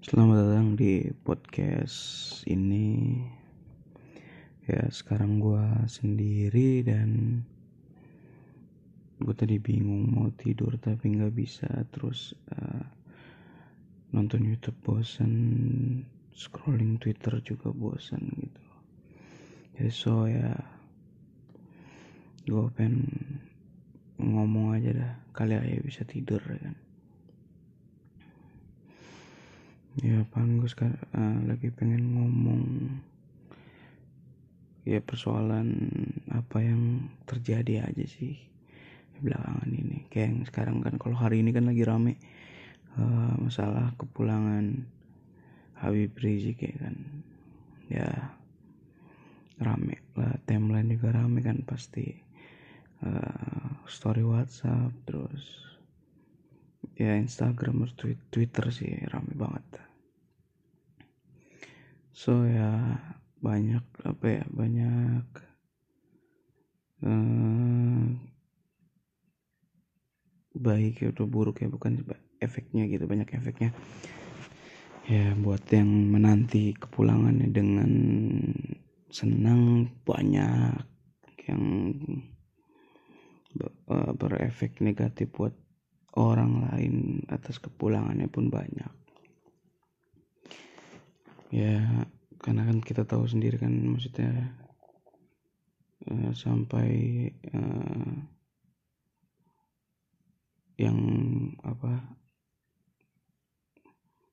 Selamat datang di podcast ini. Ya sekarang gue sendiri dan gue tadi bingung mau tidur tapi nggak bisa terus uh, nonton YouTube bosan, scrolling Twitter juga bosan gitu. Jadi so ya gue pengen ngomong aja dah kali aja bisa tidur ya kan ya pan gue sekarang uh, lagi pengen ngomong ya persoalan apa yang terjadi aja sih belakangan ini. Kayak yang sekarang kan kalau hari ini kan lagi rame uh, masalah kepulangan Habib Rizik ya kan. Ya rame lah timeline juga rame kan pasti uh, story WhatsApp terus ya Instagram atau Twitter sih rame banget. So ya banyak apa ya banyak uh, baik atau buruk ya bukan efeknya gitu banyak efeknya. Ya buat yang menanti kepulangannya dengan senang banyak yang uh, berefek negatif buat orang lain atas kepulangannya pun banyak. Ya karena kan kita tahu sendiri kan maksudnya uh, sampai uh, yang apa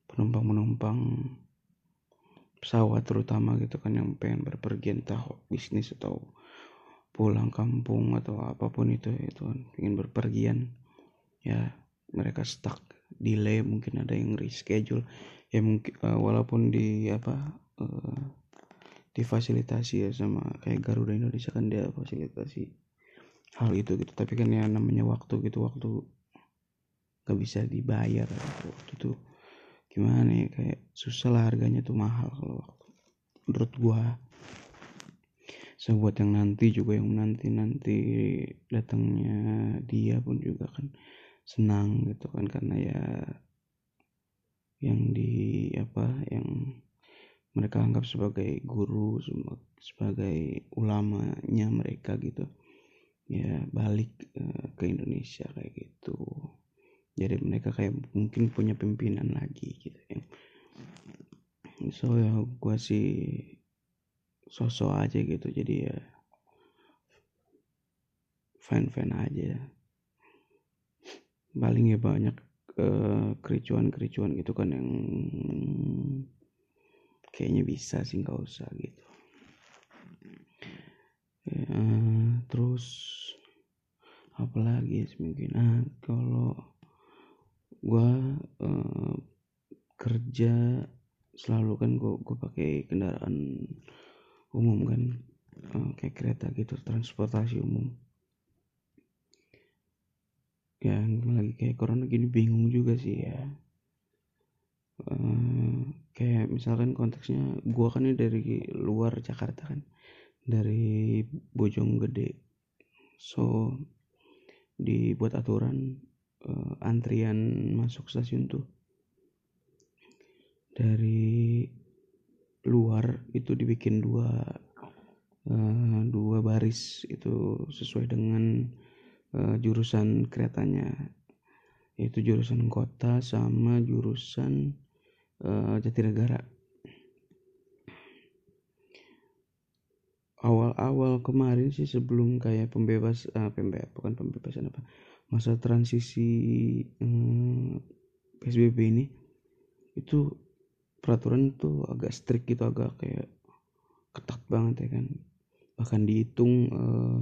penumpang-penumpang pesawat terutama gitu kan yang pengen berpergian tahu bisnis atau pulang kampung atau apa pun itu itu kan ingin berpergian ya mereka stuck delay mungkin ada yang reschedule. Ya mungkin uh, walaupun di apa uh, difasilitasi ya sama kayak Garuda Indonesia kan dia fasilitasi hal itu gitu. Tapi kan ya namanya waktu gitu waktu gak bisa dibayar. Waktu itu gimana ya kayak susah lah harganya tuh mahal kalau waktu. Menurut gua. So buat yang nanti juga yang nanti nanti datangnya dia pun juga kan senang gitu kan karena ya yang di apa yang mereka anggap sebagai guru sebagai ulamanya mereka gitu ya balik uh, ke Indonesia kayak gitu. Jadi mereka kayak mungkin punya pimpinan lagi gitu ya so ya gue sih sosok aja gitu. Jadi ya fan fan aja paling ya banyak uh, kericuan-kericuan gitu kan yang kayaknya bisa sih nggak usah gitu. Ya, terus apa lagi mungkin? Ah kalau gua uh, kerja selalu kan gua gua pakai kendaraan umum kan uh, kayak kereta gitu transportasi umum ya lagi kayak corona gini bingung juga sih ya. Uh, kayak misalkan konteksnya gua kan ini dari luar Jakarta kan dari Bojonggede so dibuat aturan uh, antrian masuk stasiun tuh dari luar itu dibikin dua uh, dua baris itu sesuai dengan uh, jurusan keretanya. Yaitu jurusan kota sama jurusan uh, Jatinegara. Awal-awal kemarin sih sebelum kayak pembebas uh, pembebas bukan pembebasan apa masa transisi um, PSBB ini itu peraturan tuh agak strict gitu agak kayak ketat banget ya kan. Bahkan dihitung uh,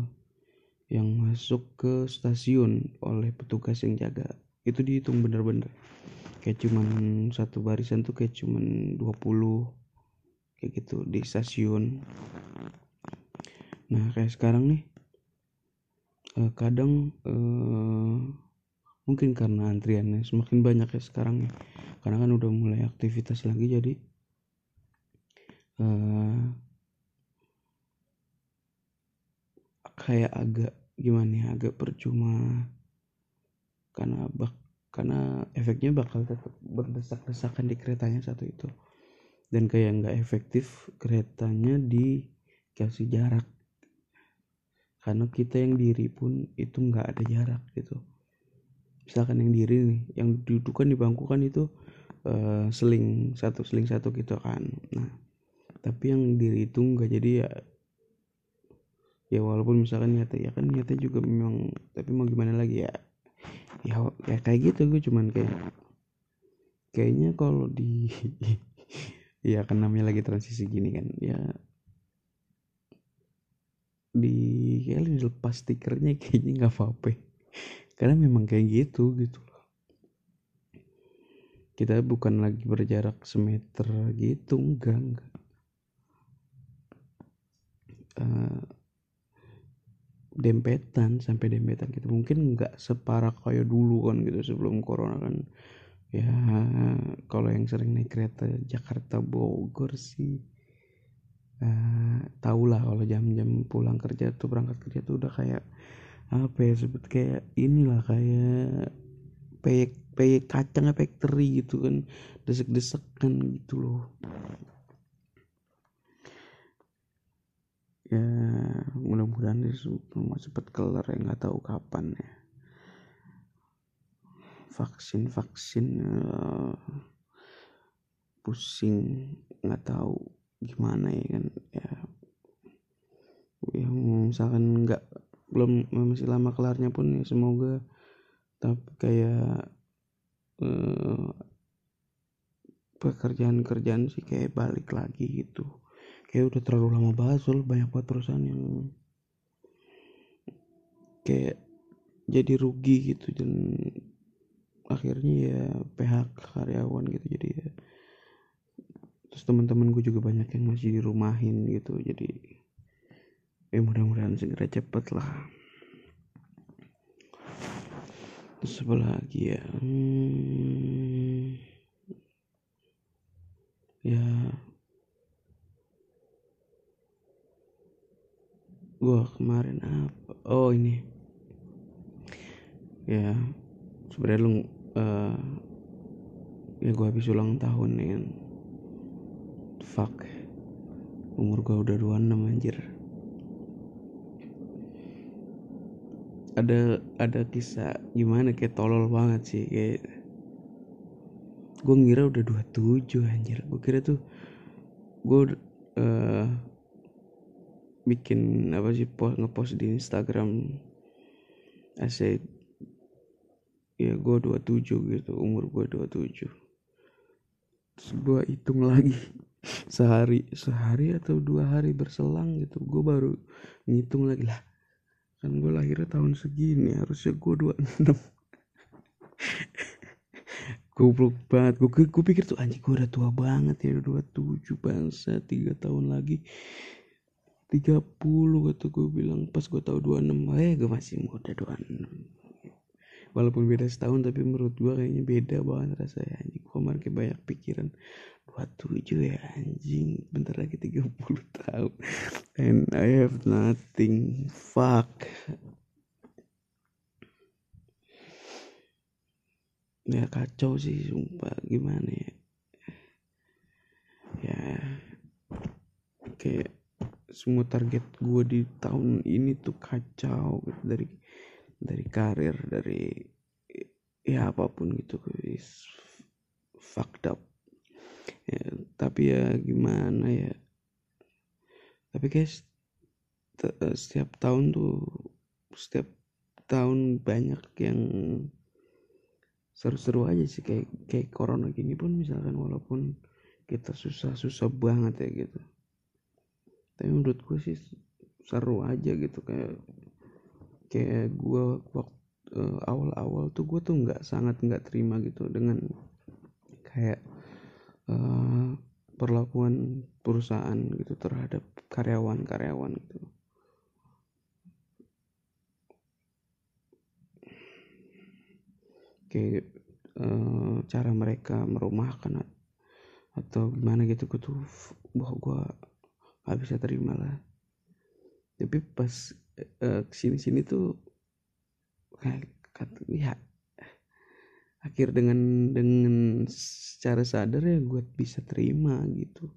yang masuk ke stasiun oleh petugas yang jaga. Itu dihitung bener-bener kayak cuman satu barisan tuh kayak cuman 20 kayak gitu di stasiun. Nah kayak sekarang nih eh, kadang eh, mungkin karena antriannya semakin banyak ya sekarang ya. Karena kan udah mulai aktivitas lagi jadi eh, kayak agak gimana ya agak percuma. Karena bak karena efeknya bakal tetap berdesak-desakan di keretanya satu itu. Dan kayak nggak efektif keretanya dikasih jarak. Karena kita yang diri pun itu nggak ada jarak gitu. Misalkan yang diri nih yang dudukan di bangku kan itu uh, seling satu seling satu gitu kan. Nah tapi yang diri itu nggak jadi ya ya walaupun misalkan niatnya ya kan niatnya juga memang tapi mau gimana lagi ya? Ya ya kayak gitu gue cuman kayak kayaknya kalau di ya kan namanya lagi transisi gini kan ya di kayak dilepas stikernya kayaknya nggak apa-apa. Karena memang kayak gitu gitu loh. Kita bukan lagi berjarak semeter gitu enggak enggak. Uh, dempetan sampai dempetan gitu. Mungkin nggak separah kayak dulu kan gitu sebelum corona kan. Ya kalau yang sering naik kereta Jakarta Bogor sih uh, tau lah kalau jam-jam pulang kerja tuh berangkat kerja tuh udah kayak apa ya sebut kayak inilah kayak peyek peyek kacang factory gitu kan. Desek kan gitu loh ya mudah-mudahan semua cepat kelar ya nggak tahu kapan ya. Vaksin vaksin uh, pusing nggak tahu gimana ya kan ya. Ya misalkan nggak belum masih lama kelarnya pun ya semoga tapi kayak uh, pekerjaan-kerjaan sih kayak balik lagi gitu kayak udah terlalu lama banget soal banyak banget perusahaan yang kayak jadi rugi gitu dan akhirnya ya PHK karyawan gitu. Jadi ya terus teman-teman gue juga banyak yang masih dirumahin gitu. Jadi ya mudah-mudahan segera cepet lah. Terus apa lagi ya? Hmm, ya gua kemarin apa? Oh ini. Ya sebenarnya lu uh, ya gua habis ulang tahun nih. Kan fuck. Umur gua udah 26 anjir. Ada ada kisah gimana kayak tolol banget sih kayak gue ngira udah 27 anjir. Gue kira tuh gue uh, bikin apa sih post ngepost di Instagram asik ya gue 27 gitu umur gue 27 terus gue hitung lagi sehari sehari atau dua hari berselang gitu gue baru ngitung lagi. Lah kan gue lahirnya tahun segini harusnya gue 26 goblok banget gue, gue pikir tuh anjing gue udah tua banget ya udah 27 bangsa tiga tahun lagi 30 kata gue bilang pas gue tahu 26 eh gue masih muda 26 walaupun beda setahun tapi menurut gue kayaknya beda banget rasanya anjing. Gue kemarin kayak banyak pikiran 27 ya anjing bentar lagi 30 tahun. And I have nothing. Fuck. Ya kacau sih sumpah. Gimana ya? Ya kayak semua target gue di tahun ini tuh kacau gitu. dari dari karir dari ya apa pun gitu is fucked up. Ya, tapi ya gimana ya. Tapi guys eh, setiap tahun tuh setiap tahun banyak yang seru-seru aja sih kayak kayak corona gini pun misalkan walaupun kita susah-susah banget ya gitu tapi menurut gue sih seru aja gitu kayak kayak gue waktu uh, awal-awal tuh gue tuh nggak sangat nggak terima gitu dengan kayak uh, perlakuan perusahaan gitu terhadap karyawan-karyawan gitu. Kayak uh, cara mereka merumahkan atau gimana gitu gue tuh gue nggak bisa terima lah. Tapi pas uh, ke sini sini tuh kayak ya akhir dengan dengan secara sadar ya gue bisa terima gitu.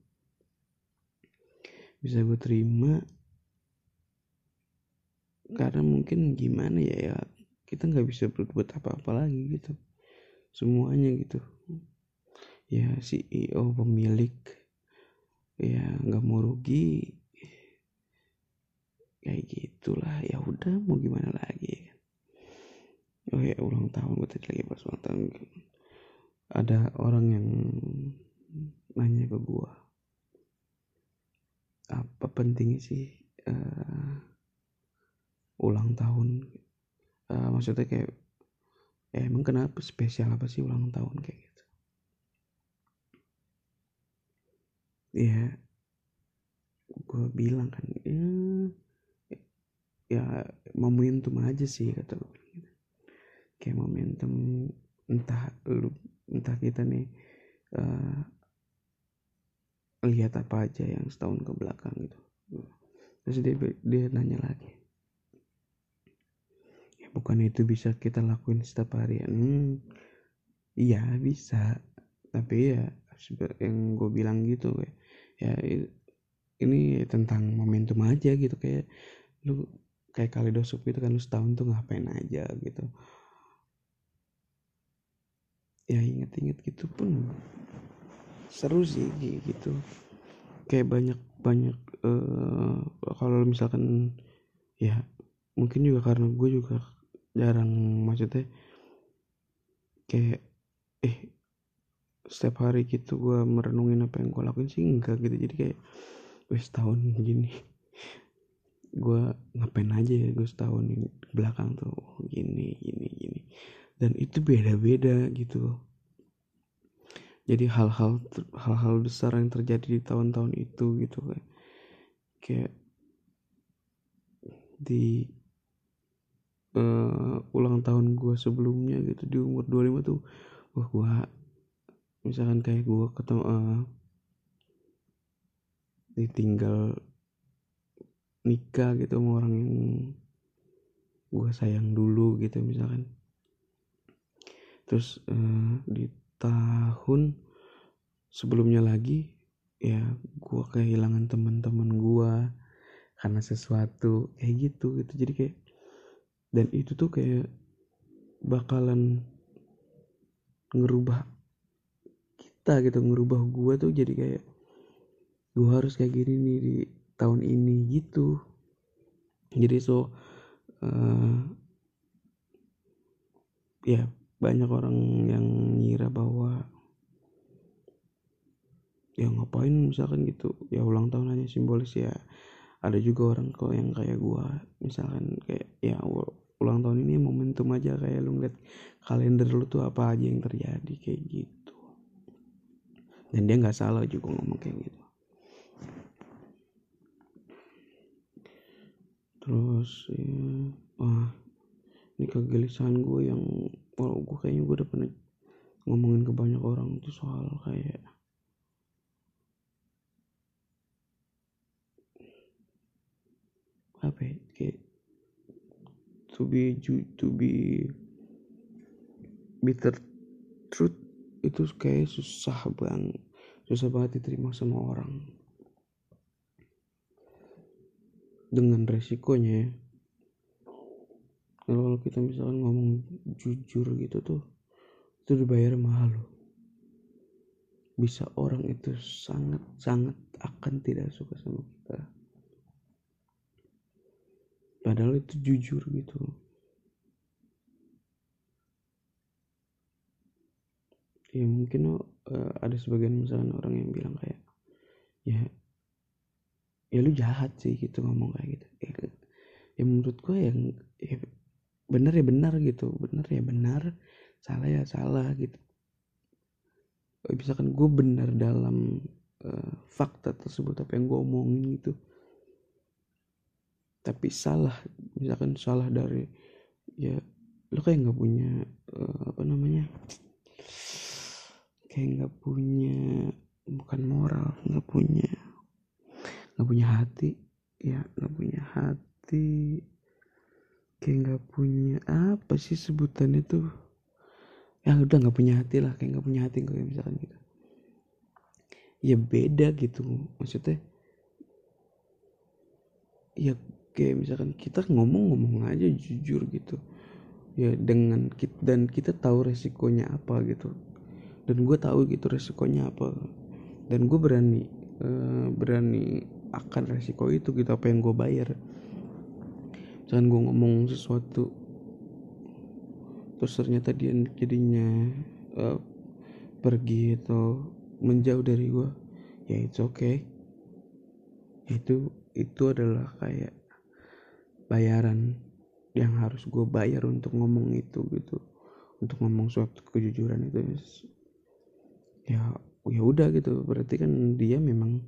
Bisa gue terima karena mungkin gimana ya ya kita nggak bisa berbuat apa-apa lagi gitu. Semuanya gitu. Ya CEO pemilik ya nggak mau rugi. Kayak gitulah. Ya udah mau gimana lagi? Oh ya ulang tahun gue tadi lagi pas ulang tahun. Ada orang yang nanya ke gue apa pentingnya sih uh, ulang tahun? Uh, maksudnya kayak ya emang kenapa spesial apa sih ulang tahun? Kayak gitu ya gue bilang kan ya ya momentum aja sih kata gue gitu. kayak momentum entah lu entah kita nih uh, lihat apa aja yang setahun ke belakang gitu. Terus dia dia nanya lagi. Ya bukan itu bisa kita lakuin setiap hari? Hmm, iya bisa. Tapi ya yang gue bilang gitu kayak ya ini tentang momentum aja gitu kayak lu kayak kaleidoskop itu kan lu setahun tuh ngapain aja gitu. Ya inget-inget gitu pun seru sih gitu. Kayak banyak banyak uh, kalau misalkan ya mungkin juga karena gue juga jarang maksudnya kayak eh setiap hari gitu gue merenungin apa yang gue lakuin sih enggak gitu. Jadi kayak wes tahun gini. Gue ngapain aja ya gue setahun ini? Belakang tuh gini gini gini. Dan itu beda-beda gitu. Jadi hal-hal hal-hal besar yang terjadi di tahun-tahun itu gitu kayak kayak di uh, ulang tahun gue sebelumnya gitu di umur 25 tuh wah gue misalkan kayak gue ketemu uh, ditinggal nikah gitu sama orang yang gue sayang dulu gitu misalkan. Terus uh, di tahun sebelumnya lagi ya gue kehilangan teman-teman gue karena sesuatu kayak gitu gitu. Jadi kayak dan itu tuh kayak bakalan ngerubah kita gitu ngerubah gue tuh jadi kayak gue harus kayak gini nih di tahun ini gitu. Jadi so uh, ya banyak orang yang ngira bahwa ya ngapain misalkan gitu ya ulang tahun hanya simbolis ya. Ada juga orang kok yang kayak gue misalkan kayak ya ulang tahun ini momentum aja kayak lu ngeliat kalender lu tuh apa aja yang terjadi kayak gitu dan dia nggak salah juga ngomong kayak gitu. Terus ya wah ini kegelisahan gue yang walau gue kayaknya gue udah pernah ngomongin ke banyak orang tuh soal kayak apa ya kayak to be to be bitter truth itu kayak susah bang. Susah banget diterima sama orang. Dengan resikonya ya kalau kita misalkan ngomong jujur gitu tuh itu dibayar mahal loh. Bisa orang itu sangat sangat akan tidak suka sama kita. Padahal itu jujur gitu ya mungkin uh, ada sebagian misalnya orang yang bilang kayak ya ya lu jahat sih gitu ngomong kayak gitu. Ya, ya menurut gue yang ya benar ya benar gitu benar ya benar salah ya salah gitu. Misalkan gue benar dalam uh, fakta tersebut apa yang gue omongin gitu tapi salah misalkan salah dari ya lu kayak nggak punya uh, apa namanya kayak nggak punya bukan moral nggak punya nggak punya hati ya nggak punya hati kayak nggak punya apa sih sebutannya tuh? Ya udah nggak punya hati lah kayak nggak punya hati kayak misalkan gitu. Ya beda gitu maksudnya. Ya kayak misalkan kita ngomong-ngomong aja jujur gitu. Ya dengan kita dan kita tahu resikonya apa gitu dan gue tahu gitu resikonya apa. Dan gue berani uh, berani akan resiko itu gitu apa yang gue bayar. Jangan gue ngomong sesuatu terus ternyata dia jadinya uh, pergi atau menjauh dari gue ya it's okay. Itu itu adalah kayak bayaran yang harus gue bayar untuk ngomong itu gitu. Untuk ngomong suatu kejujuran itu ya ya udah gitu. Berarti kan dia memang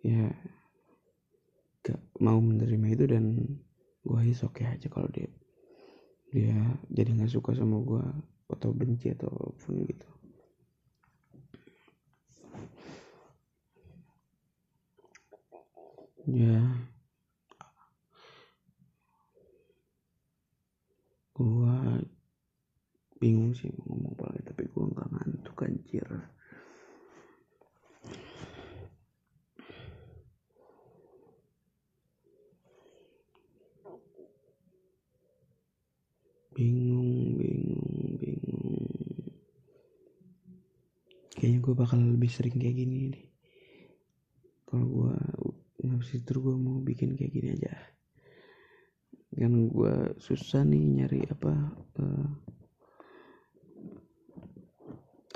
ya gak mau menerima itu dan gue is oke okay aja kalau dia dia jadi nggak suka sama gue atau benci ataupun gitu. Ya. Gua bingung sih mau ngomong apa lagi tapi gua nggak ngantuk anjir. Bingung bingung bingung. Kayaknya gue bakal lebih sering kayak gini nih. Kalau gue nggak tidur gue mau bikin kayak gini aja. Kan gue susah nih nyari apa uh,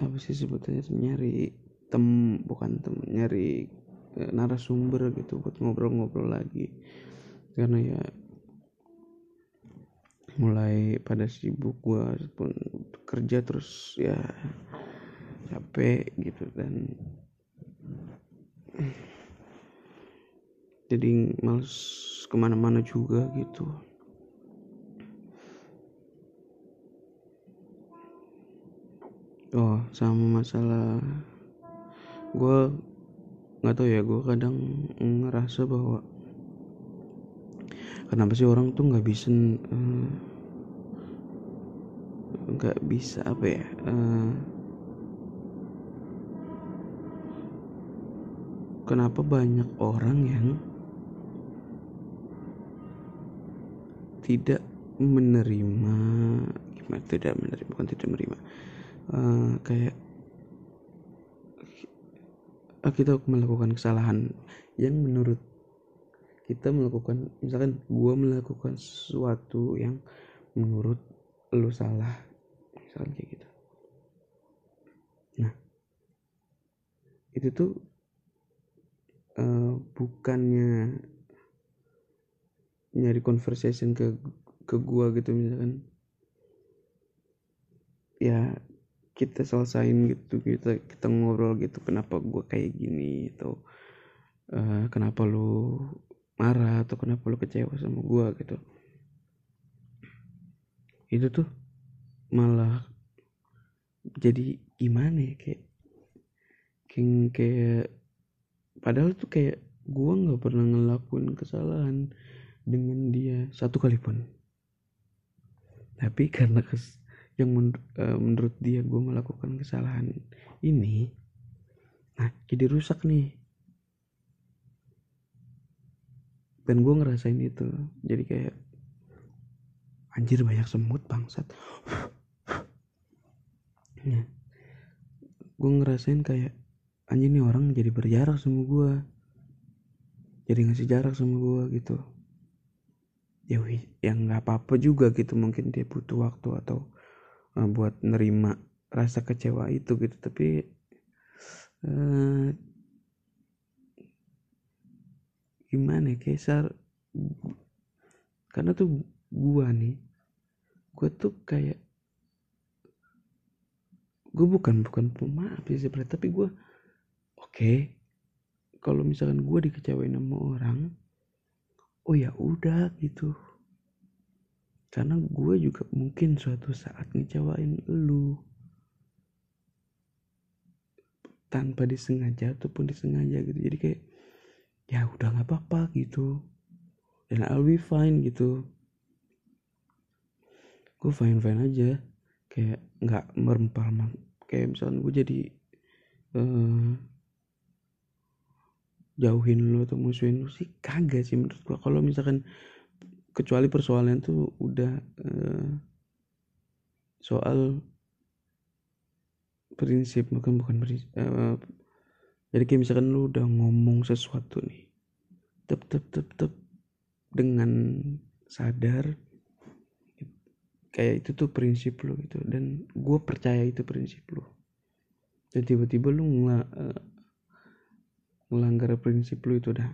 apa sih sebetulnya nyari tem bukan tem nyari uh, narasumber gitu buat ngobrol-ngobrol lagi. Karena ya mulai pada sibuk gue pun kerja terus ya capek gitu dan jadi males ke mana-mana juga gitu oh sama masalah gue nggak tahu ya gue kadang ngerasa bahwa kenapa sih orang tuh nggak bisa eh, nggak uh, bisa apa ya uh, kenapa banyak orang yang tidak menerima gimana tidak menerima bukan tidak menerima uh, kayak uh, kita melakukan kesalahan. Yang menurut kita melakukan misalkan gue melakukan sesuatu yang menurut lu salah misalkan kayak gitu. Nah itu tuh uh, bukannya nyari conversation ke ke gua gitu misalkan. Ya kita selesain gitu kita kita ngobrol gitu kenapa gua kayak gini atau uh, kenapa lu marah atau kenapa lu kecewa sama gua gitu. Itu tuh malah jadi gimana ya kayak kayak, kayak padahal tuh kayak gua nggak pernah ngelakuin kesalahan dengan dia satu kali pun. Tapi karena kes yang men uh, menurut dia gue melakukan kesalahan ini nah jadi rusak nih. Dan gue ngerasain itu jadi kayak anjir banyak semut bangsat. Nah, gue ngerasain kayak anjir nih orang jadi berjarak sama gue jadi ngasih jarak sama gue gitu. Ya yang nggak apa-apa juga gitu mungkin dia butuh waktu atau uh, buat nerima rasa kecewa itu gitu. Tapi uh, gimana ya kayak karena tuh gua nih gua tuh kayak gue bukan bukan pemaaf sih sebenarnya tapi gue oke okay, kalau misalkan gue dikecewain sama orang oh ya udah gitu karena gue juga mungkin suatu saat ngecewain lu. Tanpa disengaja ataupun disengaja gitu. Jadi kayak ya udah nggak apa-apa gitu. Dan I'll be fine gitu. Gue fine fine aja. Kayak nggak merempah kayak misalnya gue jadi uh, jauhin lu atau musuhin lu sih kagak sih menurut gua kalau misalkan kecuali persoalan tuh udah uh, soal prinsip bukan bukan prinsip uh, jadi kayak misalkan lu udah ngomong sesuatu nih tep tep tep tep dengan sadar kayak itu tuh prinsip lu gitu. Dan gue percaya itu prinsip lu. Dan tiba-tiba lu ngel uh, melanggar prinsip lu itu dah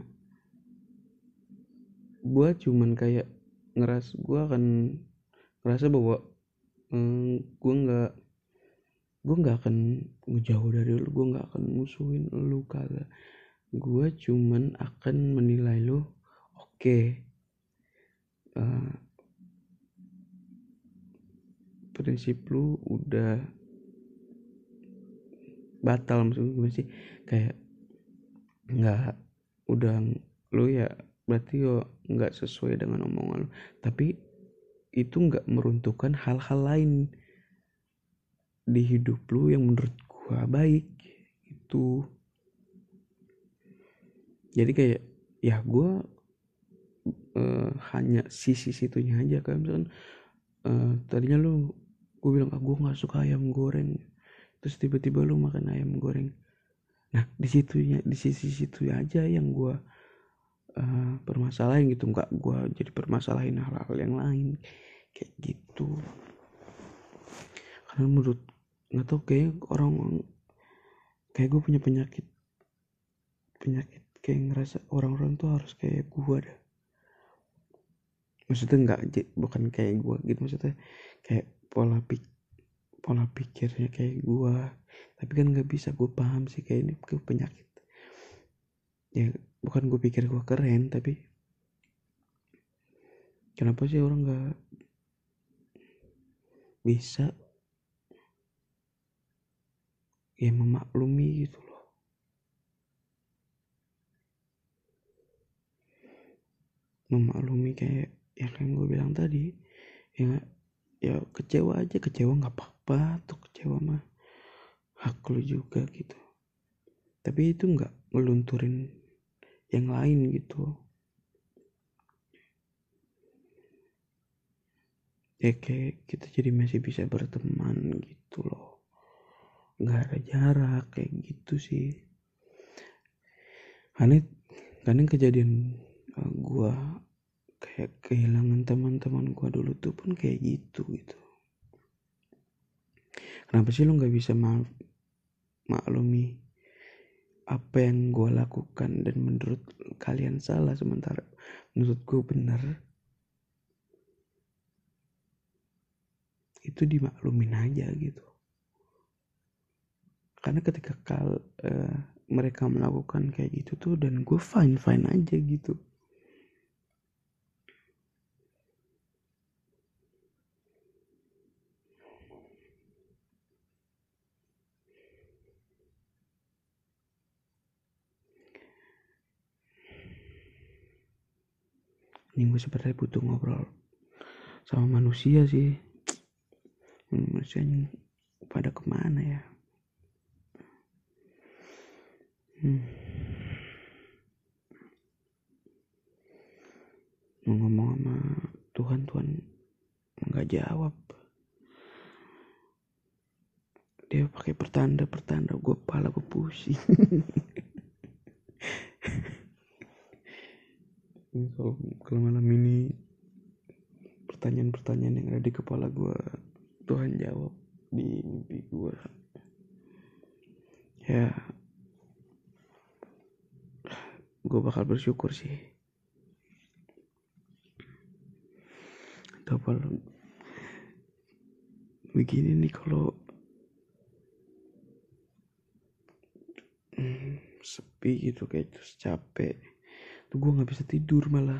gue cuman kayak ngeras gue akan ngerasa bahwa hmm, gue nggak gue nggak akan ngejauh dari lu gue nggak akan musuhin lu kagak gue cuman akan menilai lu oke okay. uh, eh, prinsip lu udah batal maksudnya gimana sih kayak nggak udah lu ya berarti yo nggak sesuai dengan omongan lu. Tapi itu nggak meruntuhkan hal-hal lain di hidup lu yang menurut gua baik itu jadi kayak ya gua uh, hanya sisi situnya aja. Kan misalkan uh, tadinya lu gue bilang ah gue nggak suka ayam goreng. Terus tiba-tiba lu makan ayam goreng. Nah di situnya di sisi situ aja yang gue uh, permasalahin gitu. Nggak gue jadi permasalahin hal-hal yang lain. Kayak gitu. Karena menurut nggak tau kayak orang kayak gue punya penyakit penyakit kayak ngerasa orang-orang tuh harus kayak gue dah. Maksudnya nggak bukan kayak gue gitu. Maksudnya kayak pola pik pola pikirnya kayak gue tapi kan nggak bisa gue paham sih kayak ini penyakit. Ya bukan gue pikir gue keren tapi kenapa sih orang nggak bisa ya memaklumi gitu loh? Memaklumi kayak yang kan gue bilang tadi ya ya kecewa aja kecewa nggak apa-apa tuh kecewa mah hak lu juga gitu. Tapi itu nggak ngelunturin yang lain gitu. Ya kayak kita jadi masih bisa berteman gitu loh. Nggak ada jarak kayak gitu sih. Karena karena kejadian uh, gua kayak kehilangan teman-teman gua dulu tuh pun kayak gitu gitu. Kenapa sih lo nggak bisa maaf maklumi apa yang gue lakukan dan menurut kalian salah sementara menurut gue benar itu dimaklumin aja gitu. Karena ketika kal uh, mereka melakukan kayak gitu tuh dan gue fine fine aja gitu ini gue sebenarnya butuh ngobrol sama manusia sih. Manusia pada ke mana ya? Hmm. mau ngomong sama Tuhan Tuhan nggak jawab. Dia pakai pertanda pertanda gue pala gue pusing kalau kalau malam ini pertanyaan-pertanyaan yang ada di kepala gue Tuhan jawab di mimpi gue ya gue bakal bersyukur sih. Atau begini nih kalau hmm, sepi gitu kayak terus capek tuh gue nggak bisa tidur malah.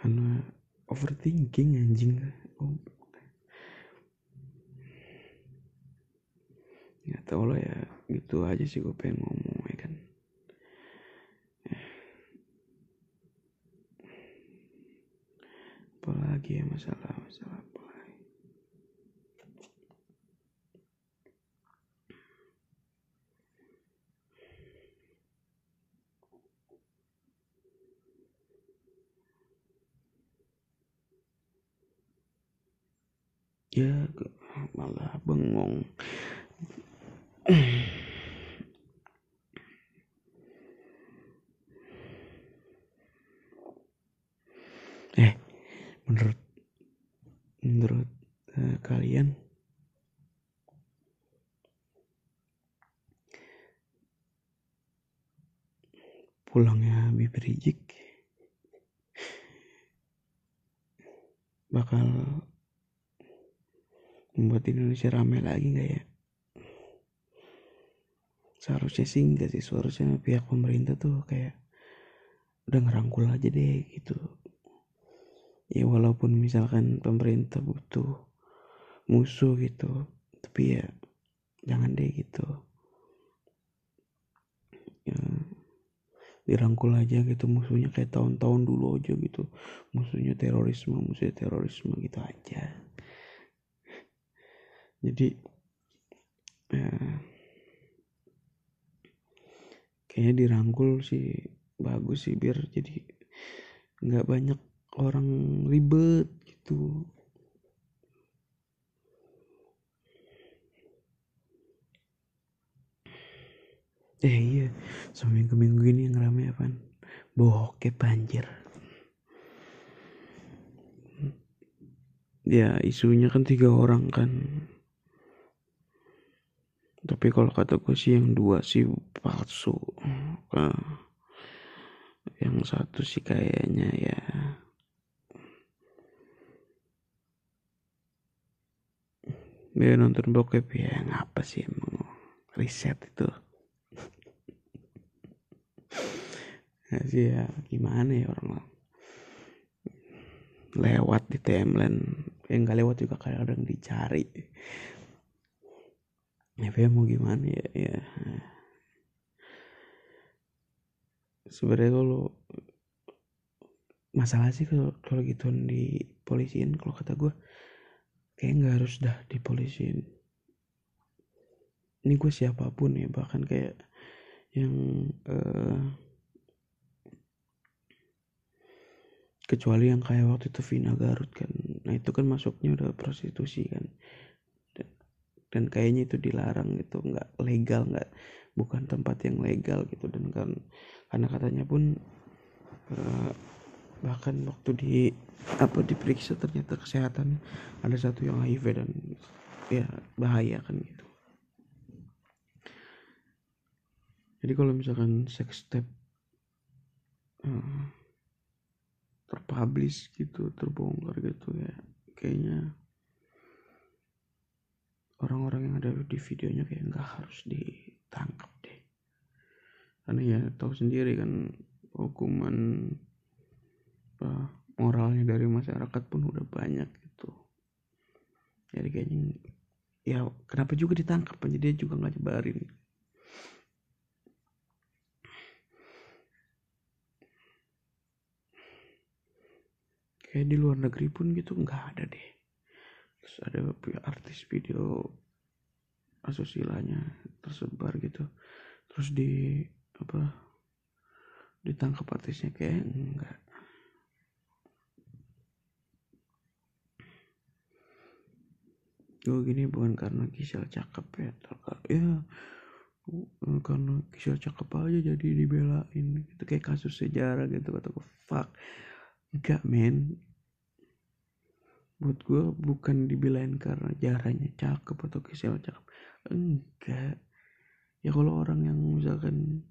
Karena overthinking anjing. Oh. nggak tau lah ya gitu aja sih gue pengen ngomong ya kan. Apalagi ya masalah masalah ya malah bengong eh menurut menurut uh, kalian pulangnya Habib Rizik bakal Indonesia ramai lagi nggak ya? Seharusnya sih enggak sih, seharusnya pihak pemerintah tuh kayak udah ngerangkul aja deh gitu. Ya walaupun misalkan pemerintah butuh musuh gitu, tapi ya jangan deh gitu. Ya, dirangkul aja gitu musuhnya kayak tahun-tahun dulu aja gitu musuhnya terorisme musuhnya terorisme gitu aja jadi ya, kayaknya dirangkul sih bagus sih biar jadi nggak banyak orang ribet gitu. Eh iya seminggu minggu ini yang rame apa bokep banjir ya isunya kan tiga orang kan tapi kalau kata gue sih yang dua sih palsu. Nah, yang satu sih kayaknya ya. Dia nonton bokep ya ngapa sih emang riset itu? Ya sih ya gimana ya orang lewat di timeline. Yang nggak lewat juga kadang dicari ya mau gimana ya ya. Sebenarnya kalau masalah sih kalau kalau gitu di polisiin kalau kata gue kayak nggak harus dah di polisiin ini gue siapa pun ya bahkan kayak yang uh, kecuali yang kayak waktu itu Vina Garut kan. Nah itu kan masuknya udah prostitusi kan dan kayaknya itu dilarang gitu. Nggak legal nggak bukan tempat yang legal gitu. Dan kan karena katanya pun uh, bahkan waktu di apa diperiksa ternyata kesehatan ada satu yang HIV dan ya bahaya kan gitu. Jadi kalau misalkan sex step uh, terpublish gitu terbongkar gitu ya kayaknya orang-orang yang ada di videonya kayak nggak harus ditangkap deh. Karena ya tahu sendiri kan hukuman apa, moralnya dari masyarakat pun udah banyak gitu. Jadi kayaknya ya kenapa juga ditangkap? Aja dia juga nggak nyebarin. Kayak di luar negeri pun gitu nggak ada deh terus ada artis video asusilanya tersebar gitu. Terus di apa ditangkap artisnya kayak enggak. Gue gini bukan karena Gisel cakep ya ya karena Gisel cakep aja jadi dibelain itu kayak kasus sejarah gitu kata gue fuck. Enggak men buat gue bukan dibelain karena jaranya cakep atau kisah cakep. Enggak. Ya kalau orang yang misalkan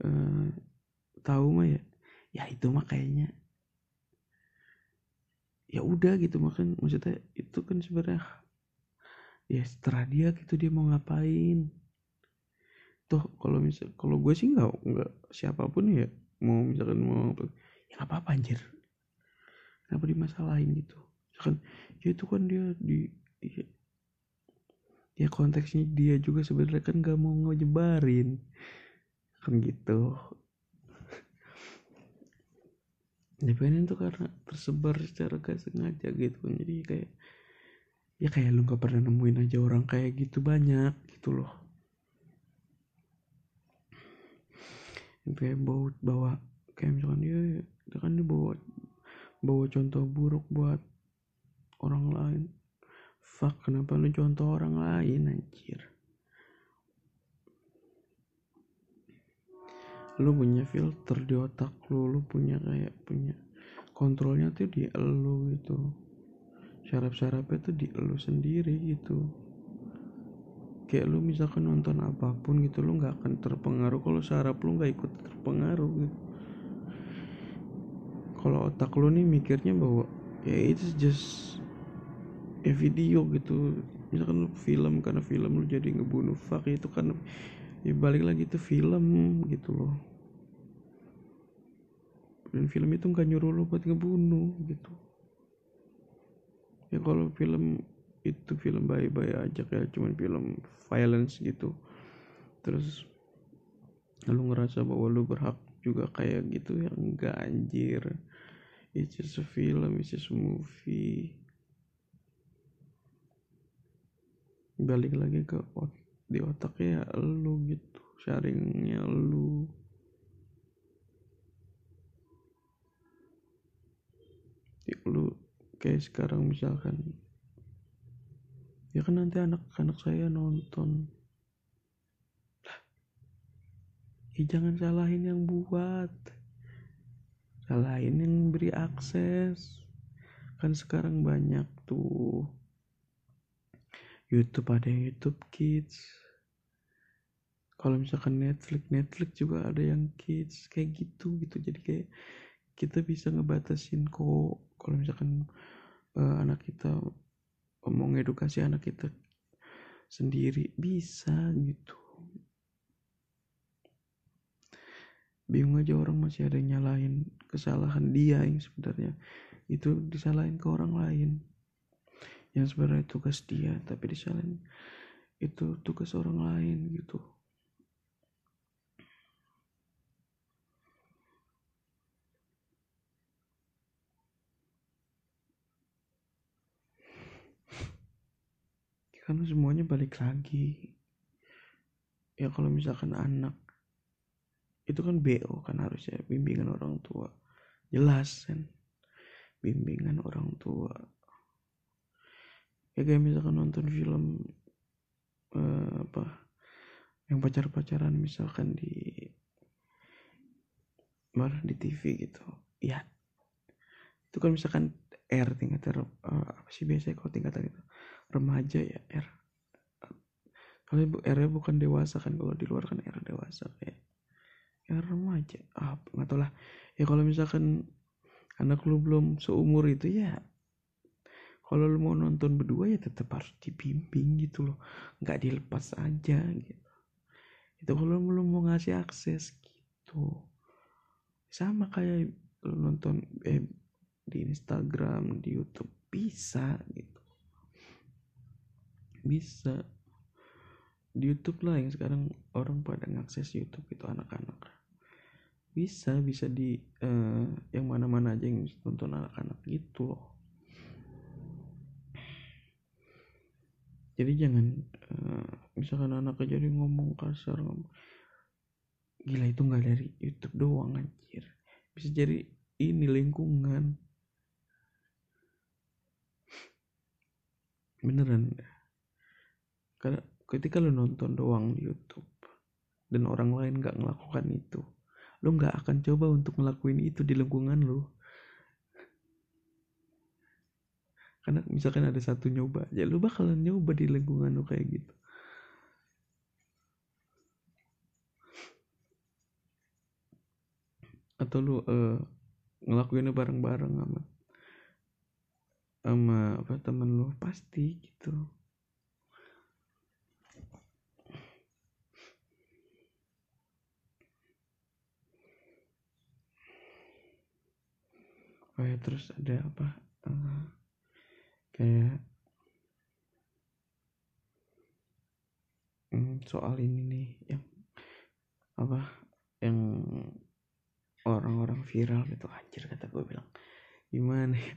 uh, tahu mah ya ya itu mah kayaknya ya udah gitu. Makan maksudnya itu kan sebenarnya ya setelah dia gitu dia mau ngapain? Tuh kalau misal kalau gue sih nggak nggak siapa pun ya mau misalkan mau ya nggak apa-apa anjir. Kenapa dimasalahin gitu kan? Ya itu kan dia di ya, ya konteksnya dia juga sebenarnya kan gak mau ngejebarin. Kan gitu. Independen tuh karena tersebar secara gak sengaja gitu jadi kayak ya kayak lu gak pernah nemuin aja orang kayak gitu banyak gitu loh. Kayak bawa bawa kayak misalkan dia, dia kan dia bawa bawa contoh buruk buat orang lain. Fuck kenapa lu contoh orang lain anjir? Lu punya filter di otak lu lu punya kayak punya kontrolnya tuh di lu gitu. Syaraf-syarafnya tuh di lu sendiri gitu. Kayak lu misalkan nonton apa pun gitu lu nggak akan terpengaruh. Kalau syaraf lu nggak ikut terpengaruh gitu. Kalau otak lu nih mikirnya bahwa ya itu just ya video gitu. Misalkan lu film karena film lu jadi ngebunuh fuck itu kan ya balik lagi itu film gitu loh. Dan film itu nggak nyuruh lo buat ngebunuh gitu. Ya kalau film itu film baik-baik aja kayak cuman film violence gitu. Terus lu ngerasa bahwa lu berhak juga kayak gitu ya enggak anjir. It's just a film it's just a movie balik lagi ke di otaknya ya lu gitu sharingnya lu. Ya, lu kayak sekarang misalkan ya kan nanti anak-anak saya nonton. Lah ya jangan salahin yang buat. Salahin yang beri akses. Kan sekarang banyak tuh YouTube ada YouTube Kids. Kalau misalkan Netflix Netflix juga ada yang kids kayak gitu gitu. Jadi kayak kita bisa ngebatasin kok. Kalau misalkan uh, anak kita mau ngedukasi anak kita sendiri bisa gitu. Bingung aja orang masih ada yang nyalahin kesalahan dia yang sebenarnya. Itu disalahin ke orang lain yang sebenarnya tugas dia tapi disalahin itu tugas orang lain gitu. Karena semuanya balik lagi. Ya kalau misalkan anak itu kan BO kan harusnya bimbingan orang tua. Jelas kan bimbingan orang tua ya kayak misalkan nonton film uh, apa yang pacar-pacaran misalkan di malah di TV gitu. Ya itu kan misalkan R tingkat uh, apa sih biasanya kalau tingkatan itu? Remaja ya R. Kalau ibu R nya bukan dewasa kan kalau di luar kan R dewasa kayak ya remaja ah nggak tahu lah. Ya kalau misalkan anak lu belum seumur itu ya kalau lu mau nonton berdua ya tetap harus dibimbing gitu loh. Nggak dilepas aja gitu. Itu kalau lu mau ngasih akses gitu. Sama kayak lu nonton eh, di Instagram di YouTube. Bisa gitu. Bisa. Di YouTube lah yang sekarang orang pada ngakses YouTube itu anak-anak. Bisa bisa di uh, yang mana-mana aja yang nonton anak-anak gitu loh jadi jangan uh, misalkan anak jadi ngomong kasar gila itu nggak dari YouTube doang anjir. Bisa jadi ini lingkungan. Beneran. Karena ketika lu nonton doang di YouTube dan orang lain gak ngelakukan itu lu gak akan coba untuk ngelakuin itu di lingkungan lu karena misalkan ada satu nyoba ya lu bakalan nyoba di lingkungan lu kayak gitu. Atau lu uh, ngelakuinnya bareng-bareng sama sama apa temen lu pasti gitu. Oh ya terus ada apa uh, kayak um, soal ini nih yang apa yang orang-orang viral gitu anjir kata gue bilang gimana ya?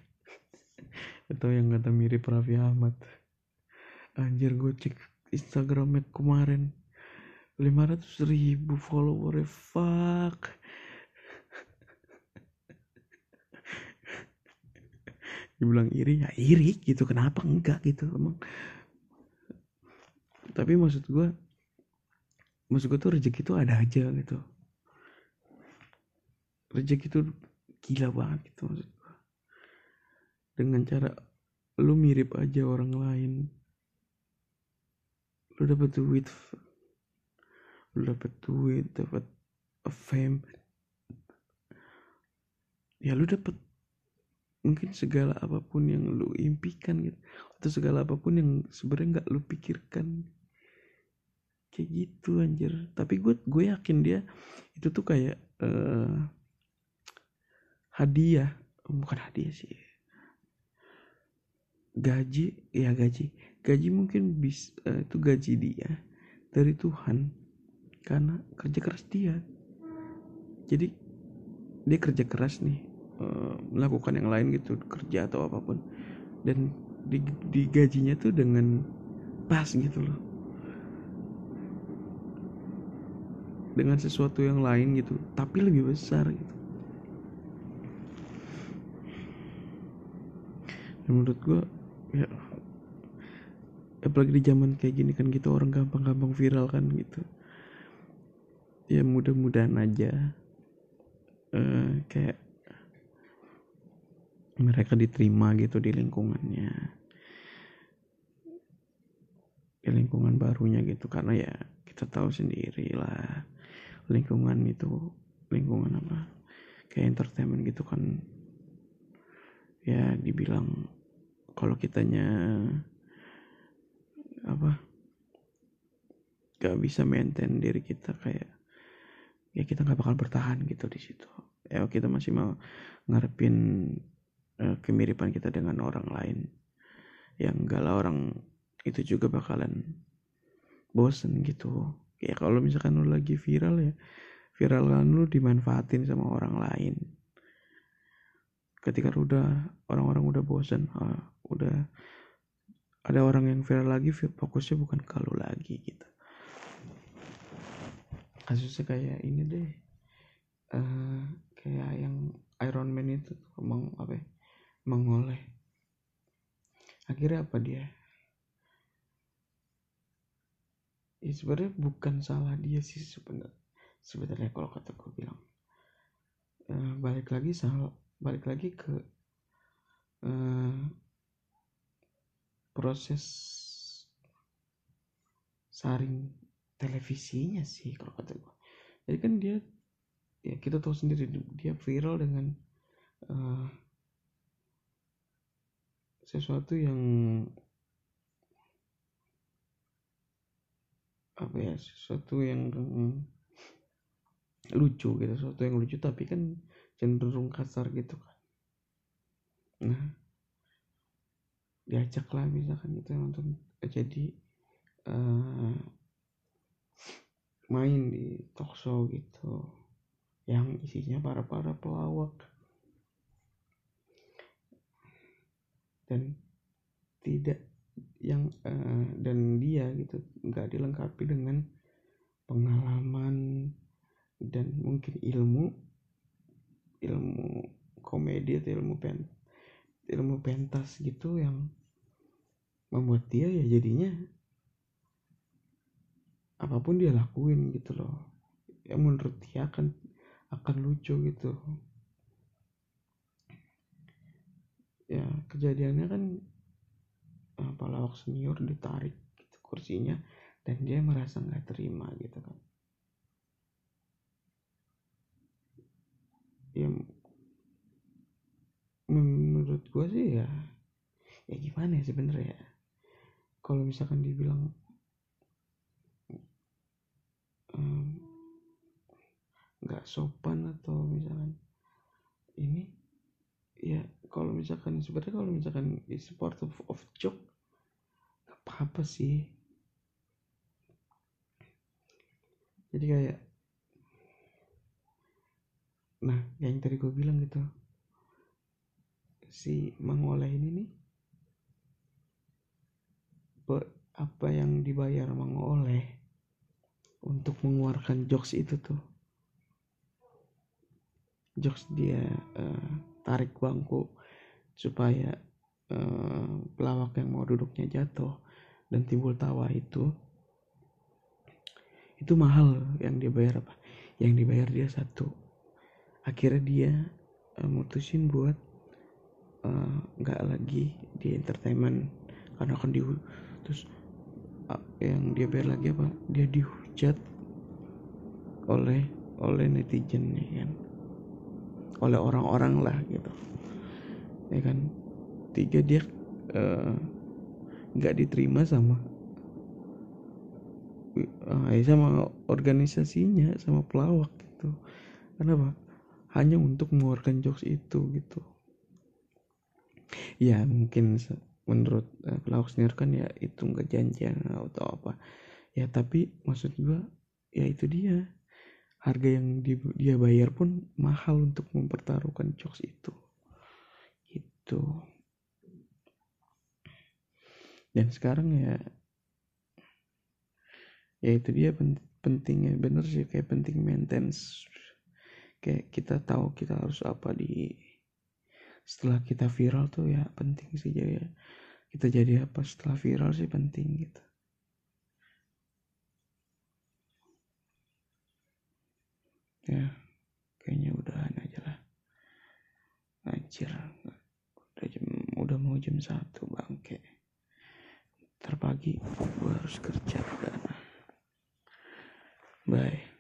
atau yang kata mirip Raffi Ahmad anjir gue cek Instagramnya kemarin 500 ribu follower fuck dibilang iri ya iri gitu kenapa enggak gitu emang. Tapi maksud gue maksud gue tuh rezeki tuh ada aja gitu. Rezeki tuh gila banget gitu maksud gue dengan cara lu mirip aja orang lain lu dapat duit lu dapat duit dapat fame ya lu dapat mungkin segala apa pun yang lu impikan gitu atau segala apa pun yang sebenarnya nggak lu pikirkan. Kayak gitu anjir. Tapi gue gue yakin dia itu tuh kayak uh, hadiah. Bukan hadiah sih. Gaji ya gaji. Gaji mungkin bis uh, itu gaji dia dari Tuhan. Karena kerja keras dia. Jadi dia kerja keras nih uh, melakukan yang lain gitu kerja atau apa pun. Dan di, di gajinya tuh dengan pas gitu loh. Dengan sesuatu yang lain gitu tapi lebih besar gitu. Dan menurut gue ya apalagi di zaman kayak gini kan gitu orang gampang-gampang viral kan gitu. Ya mudah-mudahan aja uh, kayak mereka diterima gitu di lingkungannya. Di lingkungan barunya gitu karena ya kita tahu sendiri lah lingkungan itu lingkungan apa kayak entertainment gitu kan. Ya dibilang kalau kitanya apa gak bisa maintain diri kita kayak ya kita nggak bakal bertahan gitu di situ. Ya kita masih mau ngarepin uh, kemiripan kita dengan orang lain. Yang lah orang itu juga bakalan bosen gitu. Ya kalau misalkan lu lagi viral ya viral kan lu dimanfaatin sama orang lain. Ketika udah orang-orang udah bosan uh, udah ada orang yang viral lagi fokusnya bukan kalau lagi gitu. Kasusnya kayak ini deh uh, kayak yang Iron Man itu emang apa ya, mengoleh. Akhirnya apa dia? Ya sebenarnya bukan salah dia sih sebenarnya. Sebenarnya kalau kata gue bilang uh, balik lagi salah balik lagi ke uh, proses saring televisinya sih kalau kata gue jadi kan dia ya kita tahu sendiri dia viral dengan uh, sesuatu yang apa ya sesuatu yang lucu gitu sesuatu yang lucu tapi kan cenderung kasar gitu kan. Nah diajak lah misalkan gitu nonton jadi uh, main di talk show gitu yang isinya para para pelawak dan tidak yang uh, dan dia gitu nggak dilengkapi dengan pengalaman dan mungkin ilmu ilmu komedi atau ilmu pen ilmu pentas gitu yang membuat dia ya jadinya apa pun dia lakuin gitu loh. Ya menurut dia akan akan lucu gitu ya kejadiannya kan uh, pelawak senior ditarik gitu kursinya dan dia merasa nggak terima gitu kan. Ya menurut gue sih ya ya gimana ya ya. Kalau misalkan dibilang nggak um, sopan atau misalkan ini ya kalau misalkan sebenarnya kalau misalkan is part of, joke apa apa sih. Jadi kayak nah yang tadi gue bilang gitu si mangoleh ini nih apa yang dibayar mangoleh untuk mengeluarkan jokes itu tuh? Jokes dia uh, tarik bangku supaya uh, pelawak yang mau duduknya jatuh dan timbul tawa itu itu mahal yang dia bayar apa? Yang dibayar dia satu. Akhirnya dia uh, mutusin buat nggak uh, lagi di entertainment karena akan di terus uh, yang dia bayar lagi apa? Dia dihujat oleh oleh netizen ya kan oleh orang-orang lah gitu. Ya kan? Tiga dia eh, nggak uh, diterima sama uh, sama organisasinya sama pelawak gitu. Kenapa? Hanya untuk mengeluarkan jokes itu gitu. Ya mungkin menurut uh, pelawak sendiri kan ya itu nggak janjian atau apa. Ya tapi maksud gua ya itu dia harga yang dia bayar pun mahal untuk mempertaruhkan jokes itu. Itu dan sekarang ya ya itu dia pentingnya bener sih kayak penting maintenance. Kayak kita tahu kita harus apa di setelah kita viral tuh ya penting sih jadi kita jadi apa setelah viral sih penting gitu ya kayaknya udahan aja lah. Anjir udah jam udah mau jam satu bangke. Terpagi gua gue harus kerja bye.